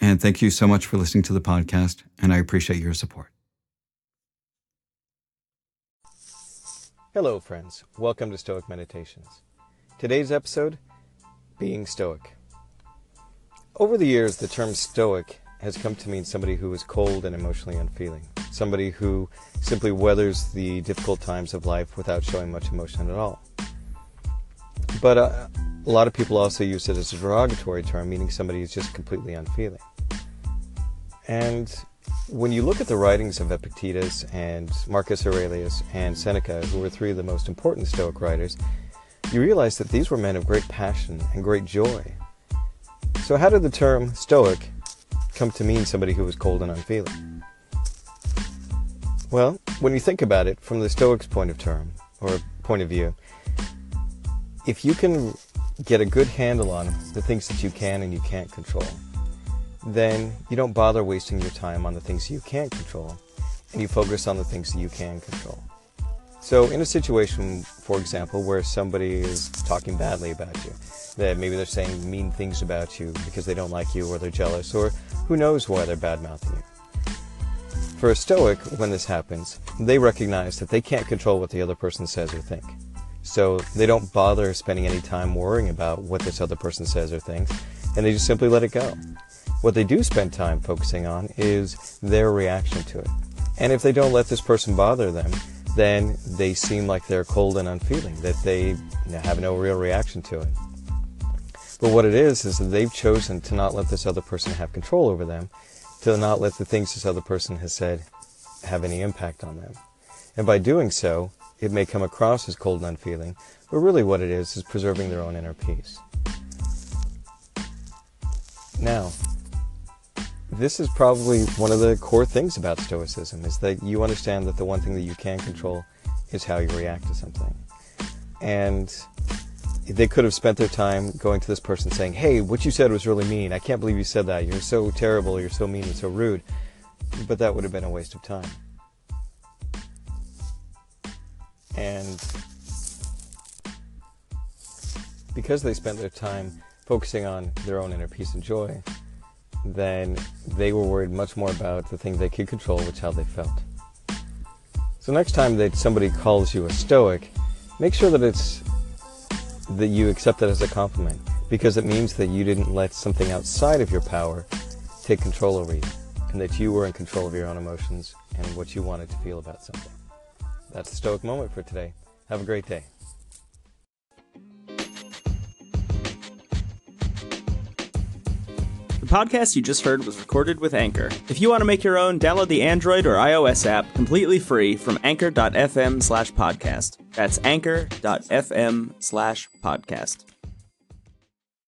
and thank you so much for listening to the podcast, and I appreciate your support. Hello, friends. Welcome to Stoic Meditations. Today's episode Being Stoic. Over the years, the term Stoic has come to mean somebody who is cold and emotionally unfeeling, somebody who simply weathers the difficult times of life without showing much emotion at all. But uh, a lot of people also use it as a derogatory term, meaning somebody who's just completely unfeeling. And when you look at the writings of Epictetus and Marcus Aurelius and Seneca, who were three of the most important Stoic writers, you realize that these were men of great passion and great joy. So, how did the term Stoic come to mean somebody who was cold and unfeeling? Well, when you think about it from the Stoic's point of term or point of view, if you can get a good handle on the things that you can and you can't control, then you don't bother wasting your time on the things you can't control and you focus on the things that you can control. So, in a situation, for example, where somebody is talking badly about you, that maybe they're saying mean things about you because they don't like you or they're jealous, or who knows why they're bad mouthing you. For a Stoic, when this happens, they recognize that they can't control what the other person says or thinks. So they don't bother spending any time worrying about what this other person says or thinks, and they just simply let it go. What they do spend time focusing on is their reaction to it. And if they don't let this person bother them, then they seem like they're cold and unfeeling, that they have no real reaction to it. But what it is, is that they've chosen to not let this other person have control over them, to not let the things this other person has said have any impact on them. And by doing so, it may come across as cold and unfeeling, but really what it is is preserving their own inner peace. Now, this is probably one of the core things about Stoicism is that you understand that the one thing that you can control is how you react to something. And they could have spent their time going to this person saying, Hey, what you said was really mean. I can't believe you said that. You're so terrible. You're so mean and so rude. But that would have been a waste of time. And because they spent their time focusing on their own inner peace and joy, then they were worried much more about the things they could control, which how they felt. So next time that somebody calls you a stoic, make sure that it's that you accept that as a compliment because it means that you didn't let something outside of your power take control over you and that you were in control of your own emotions and what you wanted to feel about something. That's the stoic moment for today. Have a great day. The podcast you just heard was recorded with Anchor. If you want to make your own, download the Android or iOS app completely free from anchor.fm slash podcast. That's anchor.fm slash podcast.